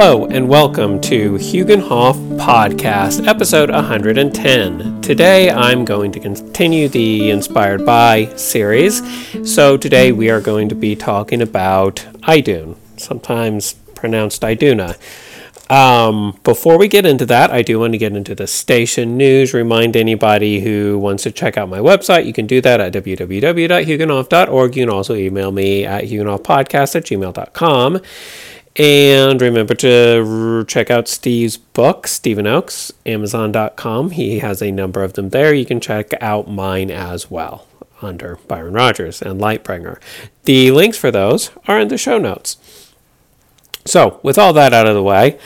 Hello, and welcome to Hugenhof Podcast, episode 110. Today I'm going to continue the Inspired By series. So, today we are going to be talking about Idun, sometimes pronounced Iduna. Um, before we get into that, I do want to get into the station news. Remind anybody who wants to check out my website, you can do that at www.hugenhof.org. You can also email me at hugenhofpodcast at gmail.com. And remember to check out Steve's book, Stephen Oakes, Amazon.com. He has a number of them there. You can check out mine as well under Byron Rogers and Lightbringer. The links for those are in the show notes. So, with all that out of the way,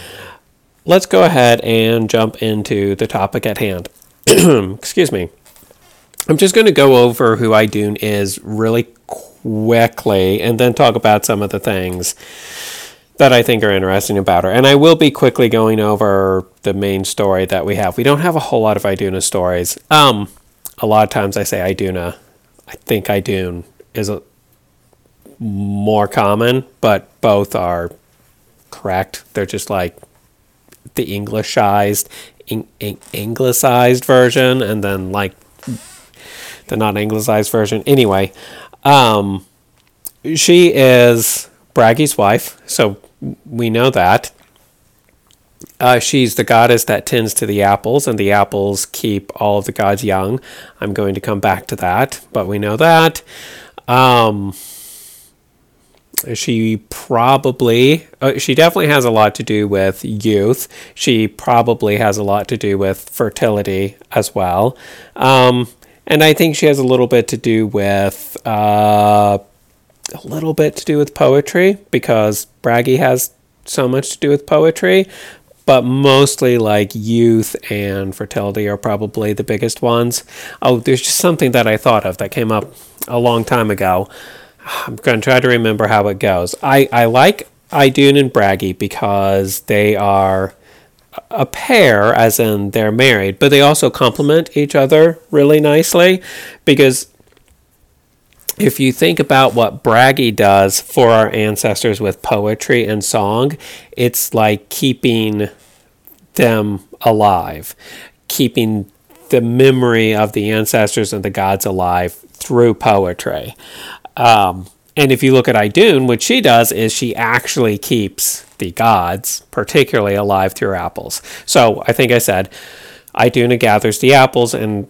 let's go ahead and jump into the topic at hand. Excuse me. I'm just going to go over who Idun is really quickly and then talk about some of the things that I think are interesting about her. And I will be quickly going over the main story that we have. We don't have a whole lot of Iduna stories. Um, a lot of times I say Iduna. I think Idun is a more common, but both are correct. They're just like the Englishized, in, in, anglicized version, and then like the non anglicized version. Anyway, um, she is Bragi's wife, so we know that. Uh, she's the goddess that tends to the apples, and the apples keep all of the gods young. I'm going to come back to that, but we know that. Um, she probably uh, she definitely has a lot to do with youth she probably has a lot to do with fertility as well um, and i think she has a little bit to do with uh, a little bit to do with poetry because bragi has so much to do with poetry but mostly like youth and fertility are probably the biggest ones oh there's just something that i thought of that came up a long time ago I'm going to try to remember how it goes. I, I like Idun and Bragi because they are a pair, as in they're married, but they also complement each other really nicely because if you think about what Bragi does for our ancestors with poetry and song, it's like keeping them alive, keeping the memory of the ancestors and the gods alive through poetry. Um, and if you look at Idun, what she does is she actually keeps the gods, particularly alive through apples. So I think I said Iduna gathers the apples, and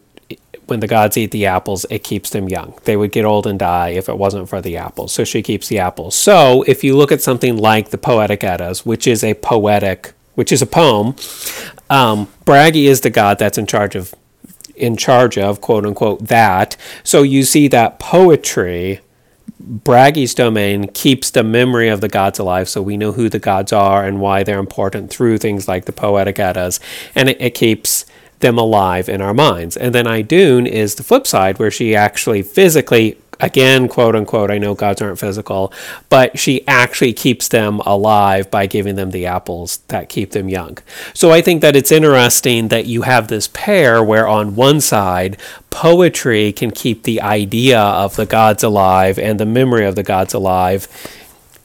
when the gods eat the apples, it keeps them young. They would get old and die if it wasn't for the apples. So she keeps the apples. So if you look at something like the Poetic Eddas, which is a poetic, which is a poem, um, Bragi is the god that's in charge of, in charge of quote unquote that. So you see that poetry Bragi's domain keeps the memory of the gods alive, so we know who the gods are and why they're important through things like the Poetic Eddas, and it, it keeps them alive in our minds. And then Idun is the flip side, where she actually physically again, quote unquote, I know gods aren't physical, but she actually keeps them alive by giving them the apples that keep them young. So I think that it's interesting that you have this pair where on one side, poetry can keep the idea of the gods alive and the memory of the gods alive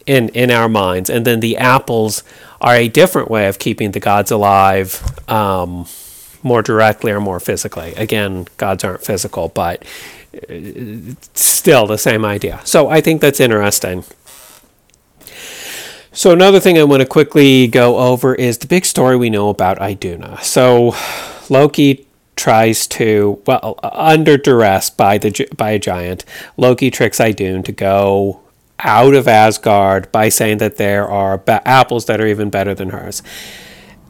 in, in our minds. And then the apples are a different way of keeping the gods alive. Um, more directly or more physically. Again, gods aren't physical, but uh, still the same idea. So I think that's interesting. So another thing I want to quickly go over is the big story we know about Iduna. So Loki tries to well under duress by the by a giant, Loki tricks Idun to go out of Asgard by saying that there are apples that are even better than hers.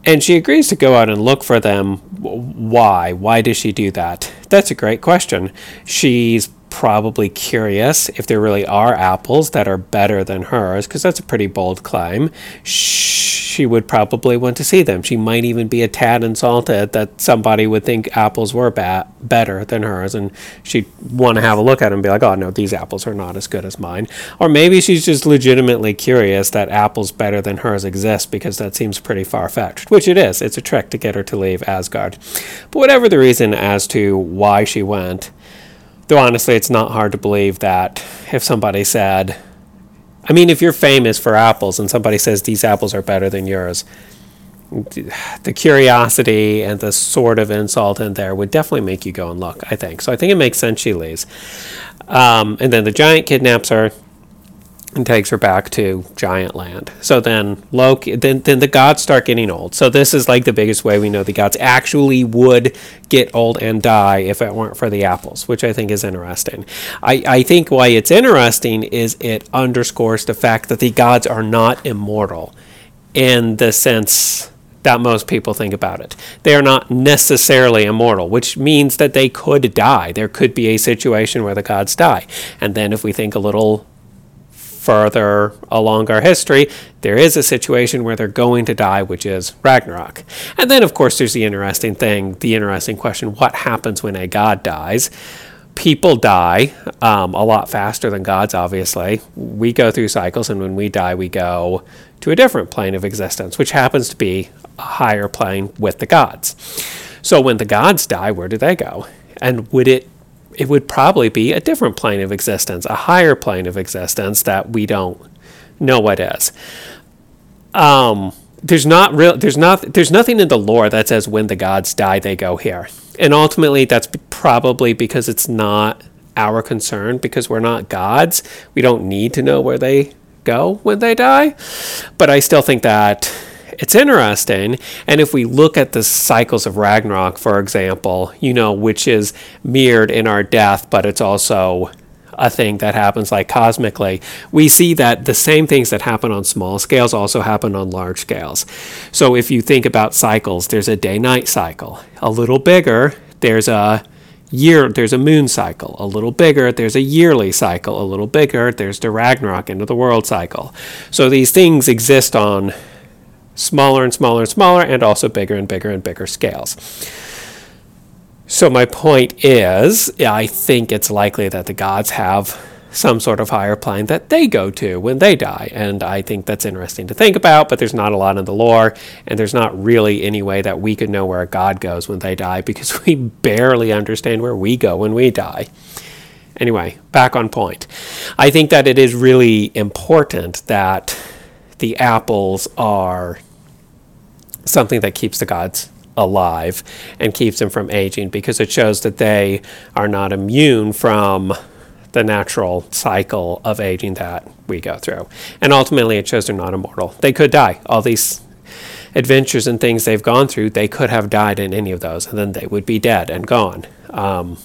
And she agrees to go out and look for them. Why? Why does she do that? That's a great question. She's probably curious if there really are apples that are better than hers, because that's a pretty bold claim. She would probably want to see them. She might even be a tad insulted that somebody would think apples were ba- better than hers, and she'd want to have a look at them and be like, oh, no, these apples are not as good as mine. Or maybe she's just legitimately curious that apples better than hers exist because that seems pretty far fetched, which it is. It's a trick to get her to leave Asgard. But whatever the reason as to why she went, Though honestly, it's not hard to believe that if somebody said, I mean, if you're famous for apples and somebody says these apples are better than yours, the curiosity and the sort of insult in there would definitely make you go and look, I think. So I think it makes sense she leaves. Um, and then the giant kidnaps her and takes her back to giant land. So then Loki then then the gods start getting old. So this is like the biggest way we know the gods actually would get old and die if it weren't for the apples, which I think is interesting. I, I think why it's interesting is it underscores the fact that the gods are not immortal in the sense that most people think about it. They are not necessarily immortal, which means that they could die. There could be a situation where the gods die. And then if we think a little further along our history, there is a situation where they're going to die, which is Ragnarok. And then, of course, there's the interesting thing, the interesting question what happens when a god dies? People die um, a lot faster than gods, obviously. We go through cycles, and when we die, we go to a different plane of existence, which happens to be a higher plane with the gods. So when the gods die, where do they go? And would it it would probably be a different plane of existence, a higher plane of existence that we don't know what is. Um, there's not real there's not there's nothing in the lore that says when the gods die they go here. And ultimately that's probably because it's not our concern because we're not gods. We don't need to know where they go when they die. But I still think that it's interesting. And if we look at the cycles of Ragnarok, for example, you know, which is mirrored in our death, but it's also a thing that happens like cosmically, we see that the same things that happen on small scales also happen on large scales. So if you think about cycles, there's a day night cycle. A little bigger, there's a year there's a moon cycle a little bigger there's a yearly cycle a little bigger there's the ragnarok of the world cycle so these things exist on smaller and smaller and smaller, and also bigger and bigger and bigger scales. So, my point is, I think it's likely that the gods have some sort of higher plane that they go to when they die. And I think that's interesting to think about, but there's not a lot in the lore, and there's not really any way that we could know where a god goes when they die because we barely understand where we go when we die. Anyway, back on point. I think that it is really important that the apples are something that keeps the gods alive and keeps them from aging because it shows that they are not immune from the natural cycle of aging that we go through. And ultimately, it shows they're not immortal. They could die. All these adventures and things they've gone through, they could have died in any of those, and then they would be dead and gone. Um,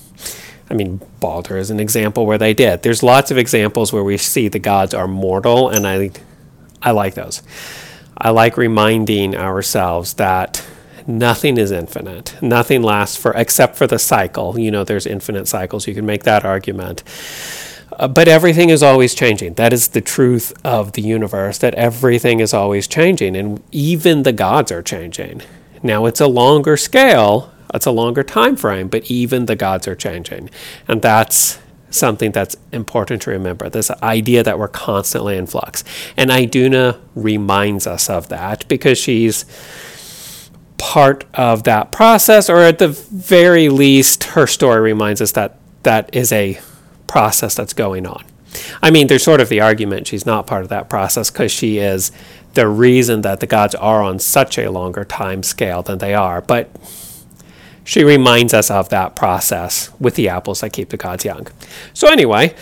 I mean, Balder is an example where they did. There's lots of examples where we see the gods are mortal, and I, I like those. I like reminding ourselves that nothing is infinite. Nothing lasts for except for the cycle. You know, there's infinite cycles. You can make that argument. Uh, but everything is always changing. That is the truth of the universe that everything is always changing and even the gods are changing. Now it's a longer scale, it's a longer time frame, but even the gods are changing. And that's something that's important to remember this idea that we're constantly in flux. And Iduna reminds us of that because she's part of that process, or at the very least, her story reminds us that that is a process that's going on. I mean, there's sort of the argument she's not part of that process because she is the reason that the gods are on such a longer time scale than they are. But she reminds us of that process with the apples that keep the gods young. So, anyway,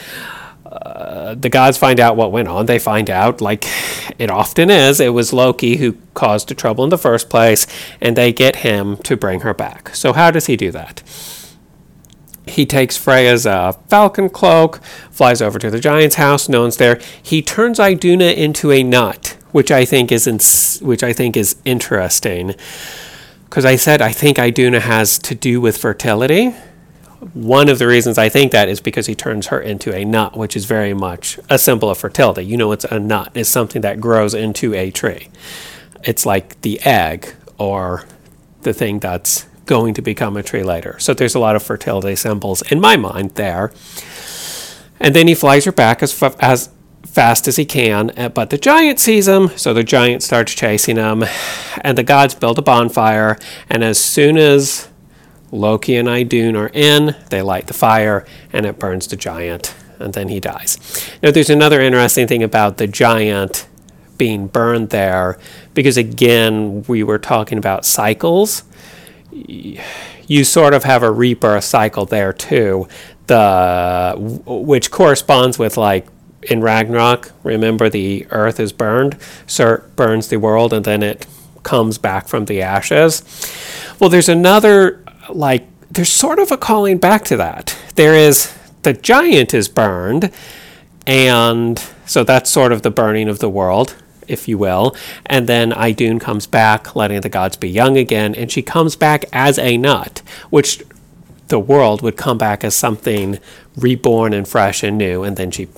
uh, the gods find out what went on. They find out, like it often is, it was Loki who caused the trouble in the first place, and they get him to bring her back. So, how does he do that? He takes Freya's uh, falcon cloak, flies over to the giant's house. No one's there. He turns Iduna into a nut, which I think is ins- which I think is interesting because I said I think Iduna has to do with fertility. One of the reasons I think that is because he turns her into a nut, which is very much a symbol of fertility. You know, it's a nut, it's something that grows into a tree. It's like the egg or the thing that's going to become a tree later. So there's a lot of fertility symbols in my mind there. And then he flies her back as, as fast as he can, uh, but the giant sees him, so the giant starts chasing him, and the gods build a bonfire, and as soon as Loki and Idun are in, they light the fire, and it burns the giant and then he dies. Now, there's another interesting thing about the giant being burned there, because again, we were talking about cycles. You sort of have a rebirth cycle there too, the which corresponds with like in Ragnarok. Remember, the earth is burned, so burns the world, and then it comes back from the ashes. Well, there's another like there's sort of a calling back to that. There is the giant is burned, and so that's sort of the burning of the world, if you will. And then Idun comes back, letting the gods be young again, and she comes back as a nut, which the world would come back as something reborn and fresh and new, and then she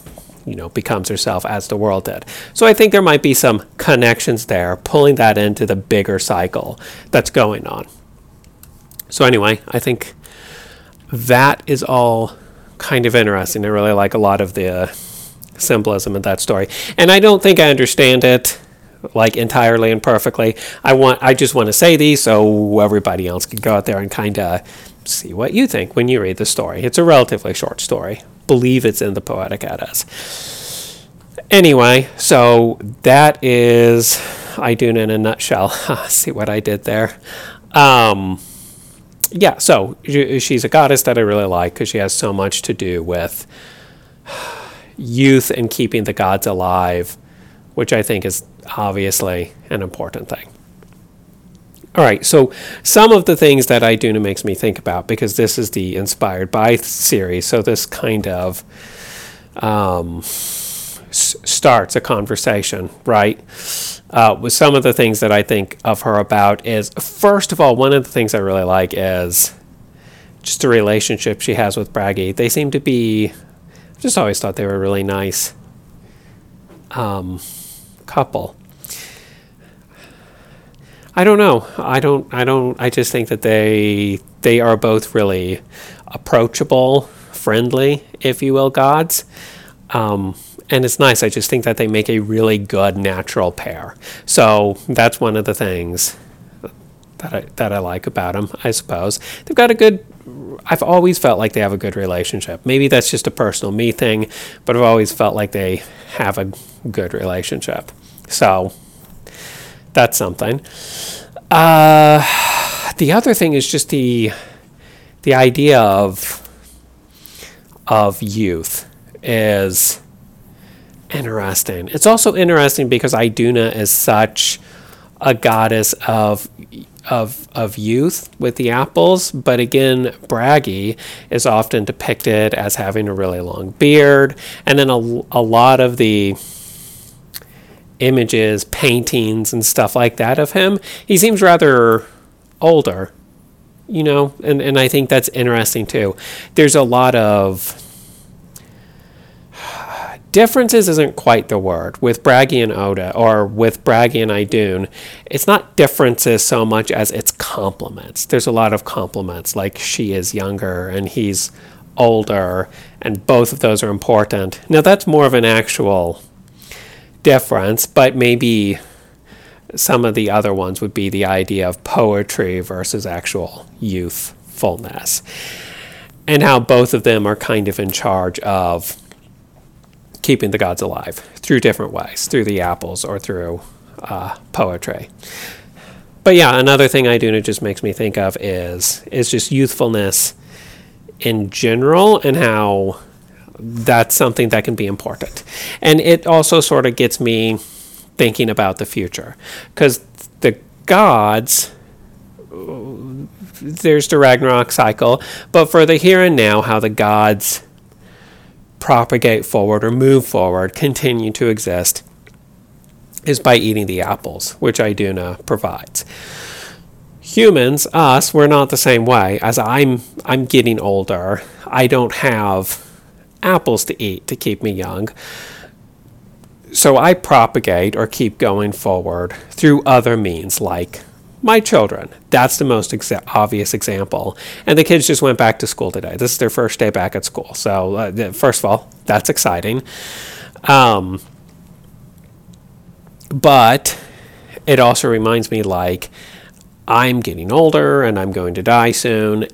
you know becomes herself as the world did. So I think there might be some connections there, pulling that into the bigger cycle that's going on. So anyway, I think that is all kind of interesting. I really like a lot of the uh, symbolism in that story, and I don't think I understand it like entirely and perfectly. I want I just want to say these so everybody else can go out there and kind of see what you think when you read the story. It's a relatively short story. Believe it's in the Poetic Eddas. Anyway, so that is Idun in a nutshell. see what I did there. Um, yeah, so she's a goddess that I really like because she has so much to do with youth and keeping the gods alive, which I think is obviously an important thing. All right, so some of the things that Iduna makes me think about, because this is the Inspired by series, so this kind of um, s- starts a conversation, right? Uh, with some of the things that I think of her about is, first of all, one of the things I really like is just the relationship she has with Bragi. They seem to be, I just always thought they were a really nice um, couple. I don't know. I don't. I don't. I just think that they they are both really approachable, friendly, if you will, gods. Um, and it's nice. I just think that they make a really good natural pair. So that's one of the things that I that I like about them. I suppose they've got a good. I've always felt like they have a good relationship. Maybe that's just a personal me thing, but I've always felt like they have a good relationship. So that's something. Uh, the other thing is just the the idea of of youth is interesting. It's also interesting because Iduna is such a goddess of of of youth with the apples, but again, Bragi is often depicted as having a really long beard, and then a, a lot of the images, paintings, and stuff like that of him, he seems rather older, you know, and, and I think that's interesting too. There's a lot of differences isn't quite the word with Bragi and Oda or with Bragi and Idun. It's not differences so much as it's complements. There's a lot of complements, like she is younger and he's older, and both of those are important. Now that's more of an actual difference, but maybe some of the other ones would be the idea of poetry versus actual youthfulness, and how both of them are kind of in charge of keeping the gods alive through different ways, through the apples or through uh, poetry. But yeah, another thing I do it just makes me think of is is just youthfulness in general and how that's something that can be important. And it also sort of gets me thinking about the future because the gods there's the Ragnarok cycle, but for the here and now, how the gods propagate forward or move forward, continue to exist, is by eating the apples, which Iduna provides. Humans, us, we're not the same way. As I'm, I'm getting older, I don't have apples to eat to keep me young. So I propagate or keep going forward through other means like my children. That's the most exa- obvious example. And the kids just went back to school today. This is their first day back at school. So, uh, first of all, that's exciting. Um, but it also reminds me like I'm getting older and I'm going to die soon.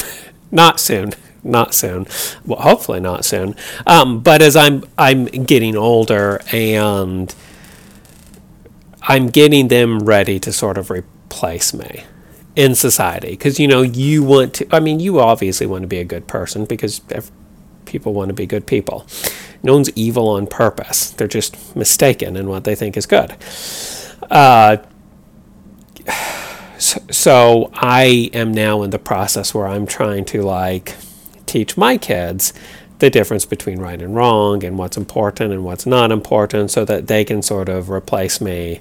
Not soon, not soon. Well, hopefully not soon. Um, but as I'm I'm getting older and I'm getting them ready to sort of replace me in society because you know you want to. I mean, you obviously want to be a good person because people want to be good people. No one's evil on purpose. They're just mistaken in what they think is good. Uh, so I am now in the process where I'm trying to like teach my kids the difference between right and wrong and what's important and what's not important so that they can sort of replace me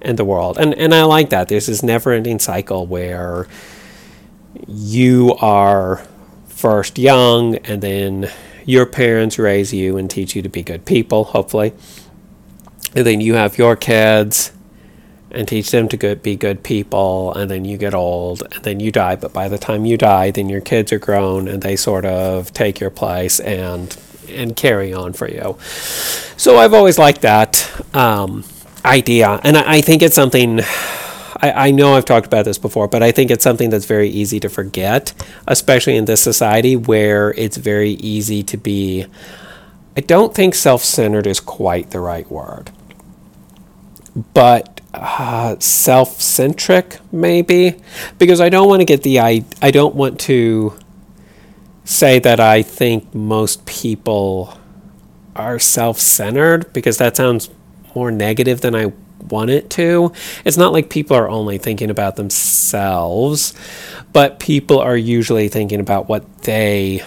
in the world. And and I like that. There's this never-ending cycle where you are first young and then your parents raise you and teach you to be good people, hopefully. And then you have your kids and teach them to be good people, and then you get old, and then you die. But by the time you die, then your kids are grown, and they sort of take your place and and carry on for you. So I've always liked that um, idea, and I, I, think it's something. I, I know I've talked about this before, but I think it's something that's very easy to forget, especially in this society where it's very easy to be. I don't think self centered is quite the right word. But uh, self-centric maybe because I don't want to get the I I don't want to say that I think most people are self-centered because that sounds more negative than I want it to. It's not like people are only thinking about themselves, but people are usually thinking about what they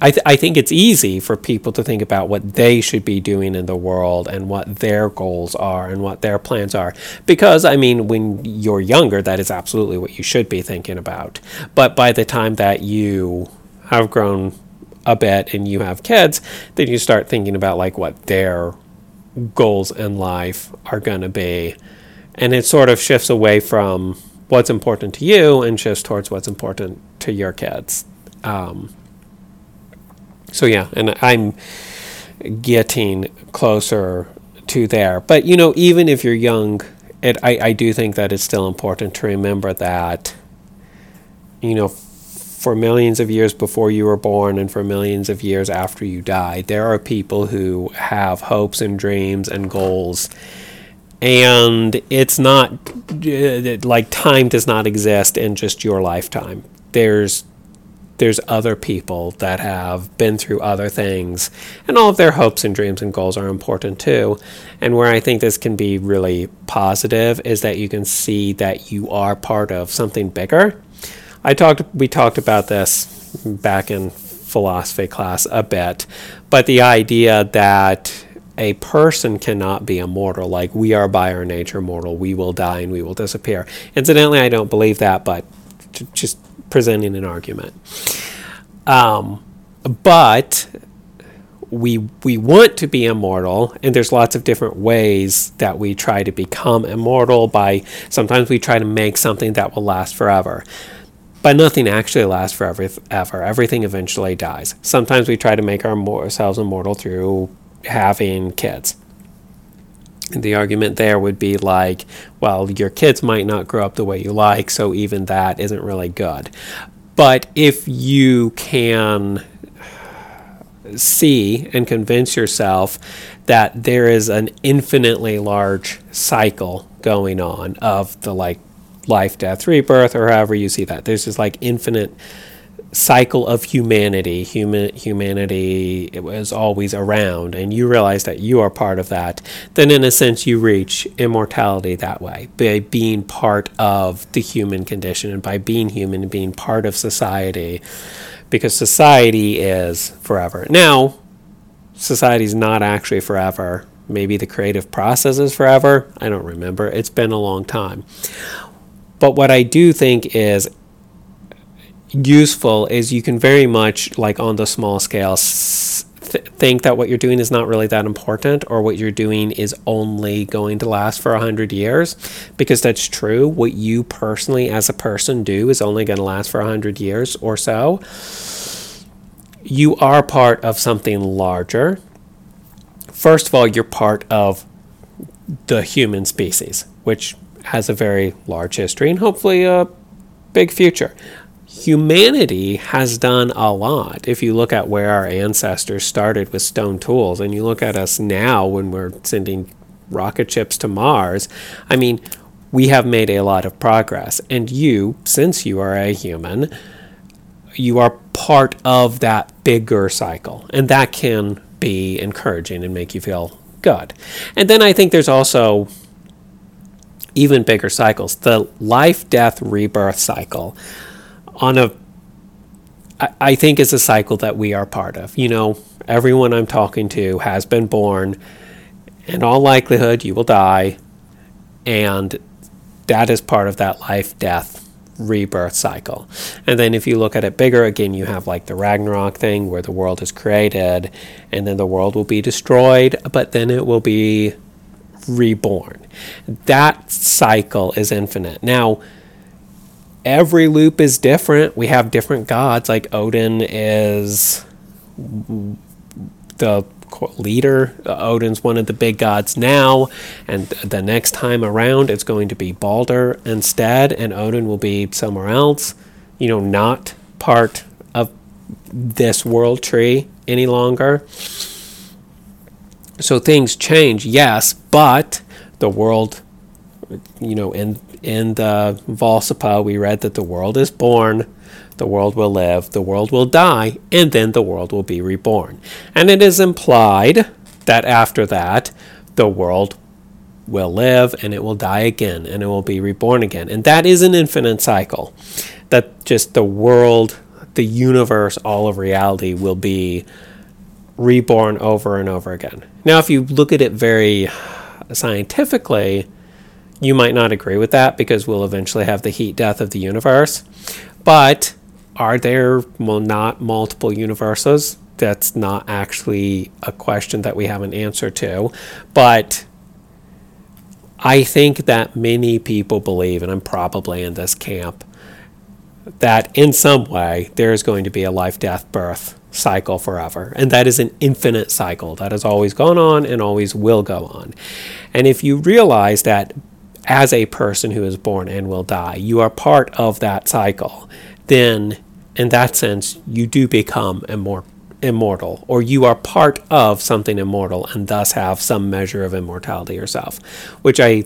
I, th- I think it's easy for people to think about what they should be doing in the world and what their goals are and what their plans are. Because, I mean, when you're younger, that is absolutely what you should be thinking about. But by the time that you have grown a bit and you have kids, then you start thinking about like what their goals in life are going to be. And it sort of shifts away from what's important to you and shifts towards what's important to your kids. Um, so yeah, and I'm getting closer to there. But you know, even if you're young, it I, I do think that it's still important to remember that you know for millions of years before you were born and for millions of years after you die, there are people who have hopes and dreams and goals. And it's not uh, like time does not exist in just your lifetime. There's there's other people that have been through other things, and all of their hopes and dreams and goals are important too. And where I think this can be really positive is that you can see that you are part of something bigger. I talked, we talked about this back in philosophy class a bit, but the idea that a person cannot be immortal, like we are by our nature mortal, we will die and we will disappear. Incidentally, I don't believe that, but just presenting an argument. Um, but we we want to be immortal and there's lots of different ways that we try to become immortal by sometimes we try to make something that will last forever. But nothing actually lasts forever ever. Everything eventually dies. Sometimes we try to make ourselves immortal through having kids the argument there would be like, well, your kids might not grow up the way you like, so even that isn't really good. But if you can see and convince yourself that there is an infinitely large cycle going on of the like life, death, rebirth, or however you see that, there's this like infinite cycle of humanity. Human humanity it was always around, and you realize that you are part of that. Then, in a sense, you reach immortality that way by being part of the human condition, and by being human and being part of society, because society is forever. Now, society is not actually forever. Maybe the creative process is forever. I don't remember. It's been a long time. But what I do think is useful is you can very much like on the small scale th- think that what you're doing is not really that important or what you're doing is only going to last for 100 years. Because that's true what you personally as a person do is only going to last for 100 years or so. You are part of something larger. First of all you're part of the human species which has a very large history and hopefully a big future humanity has done a lot. If you look at where our ancestors started with stone tools, and you look at us now when we're sending rocket ships to Mars, I mean, we have made a lot of progress. And you, since you are a human, you are part of that bigger cycle. And that can be encouraging and make you feel good. And then I think there's also even bigger cycles the life, death, rebirth cycle on a I think it's a cycle that we are part of. You know, everyone I'm talking to has been born. In all likelihood, you will die. And that is part of that life, death, rebirth cycle. And then if you look at it bigger, again, you have like the Ragnarok thing where the world is created and then the world will be destroyed, but then it will be reborn. That cycle is infinite. Now, every loop is different. We have different gods, like Odin is the leader. Uh, Odin's one of the big gods now, and the next time around, it's going to be Balder instead, and Odin will be somewhere else. You know, not part of this world tree any longer. So things change, yes, but the world, you know, in in the Voluspa, we read that the world is born, the world will live, the world will die, and then the world will be reborn. And it is implied that after that, the world will live and it will die again and it will be reborn again. And that is an infinite cycle. That just the world, the universe, all of reality will be reborn over and over again. Now, if you look at it very scientifically, you might not agree with that because we'll eventually have the heat death of the universe. But are there well not multiple universes? That's not actually a question that we have an answer to. But I think that many people believe, and I'm probably in this camp, that in some way there is going to be a life, death, birth cycle forever. And that is an infinite cycle that has always gone on and always will go on. And if you realize that as a person who is born and will die, you are part of that cycle, then in that sense, you do become immor- immortal, or you are part of something immortal and thus have some measure of immortality yourself, which I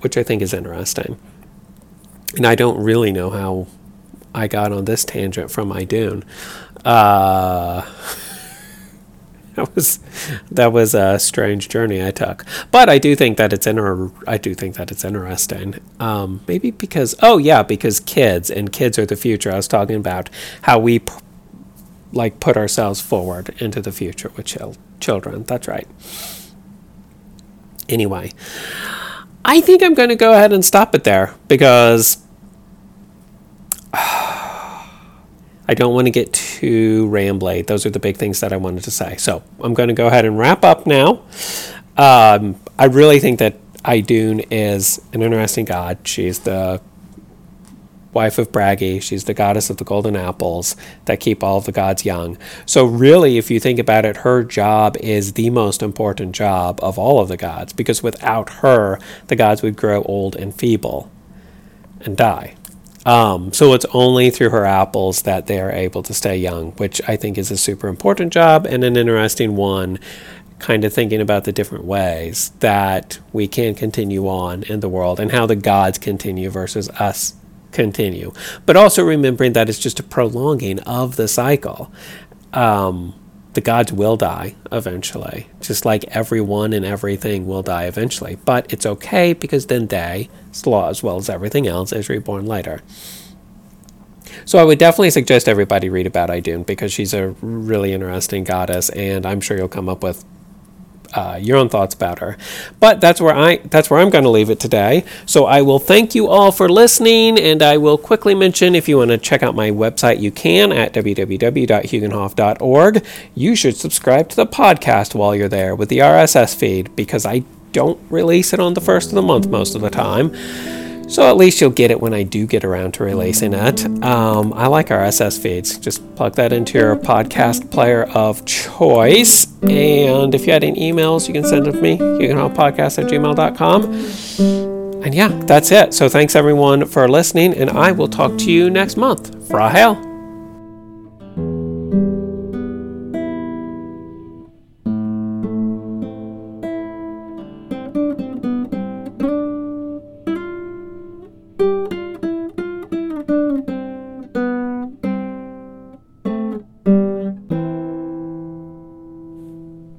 which I think is interesting. And I don't really know how I got on this tangent from Idun. Uh, that was that was a strange journey I took, but I do think that it's inter- I do think that it's interesting. Um, maybe because oh yeah, because kids and kids are the future. I was talking about how we p- like put ourselves forward into the future with chil- children. That's right. Anyway, I think I'm going to go ahead and stop it there because. I don't want to get too rambly. Those are the big things that I wanted to say. So I'm going to go ahead and wrap up now. Um, I really think that Idun is an interesting god. She's the wife of Bragi. She's the goddess of the golden apples that keep all of the gods young. So, really, if you think about it, her job is the most important job of all of the gods because without her, the gods would grow old and feeble and die. Um, so it's only through her apples that they are able to stay young, which I think is a super important job and an interesting one. Kind of thinking about the different ways that we can continue on in the world and how the gods continue versus us continue. But also remembering that it's just a prolonging of the cycle. Um, the gods will die eventually, just like everyone and everything will die eventually. But it's okay because then they, law as well as everything else, is reborn later. So I would definitely suggest everybody read about Idun because she's a really interesting goddess, and I'm sure you'll come up with uh, your own thoughts about her. But that's where I that's where I'm going to leave it today. So I will thank you all for listening, and I will quickly mention if you want to check out my website, you can at www.hugenhoff.org. You should subscribe to the podcast while you're there with the RSS feed because I don't release it on the first of the month most of the time. So at least you'll get it when I do get around to releasing it. Um, I like RSS feeds. Just plug that into your podcast player of choice. And if you had any emails, you can send them to me. You can podcast at gmail.com. and yeah, that's it. So thanks everyone for listening, and I will talk to you next month. Frahel.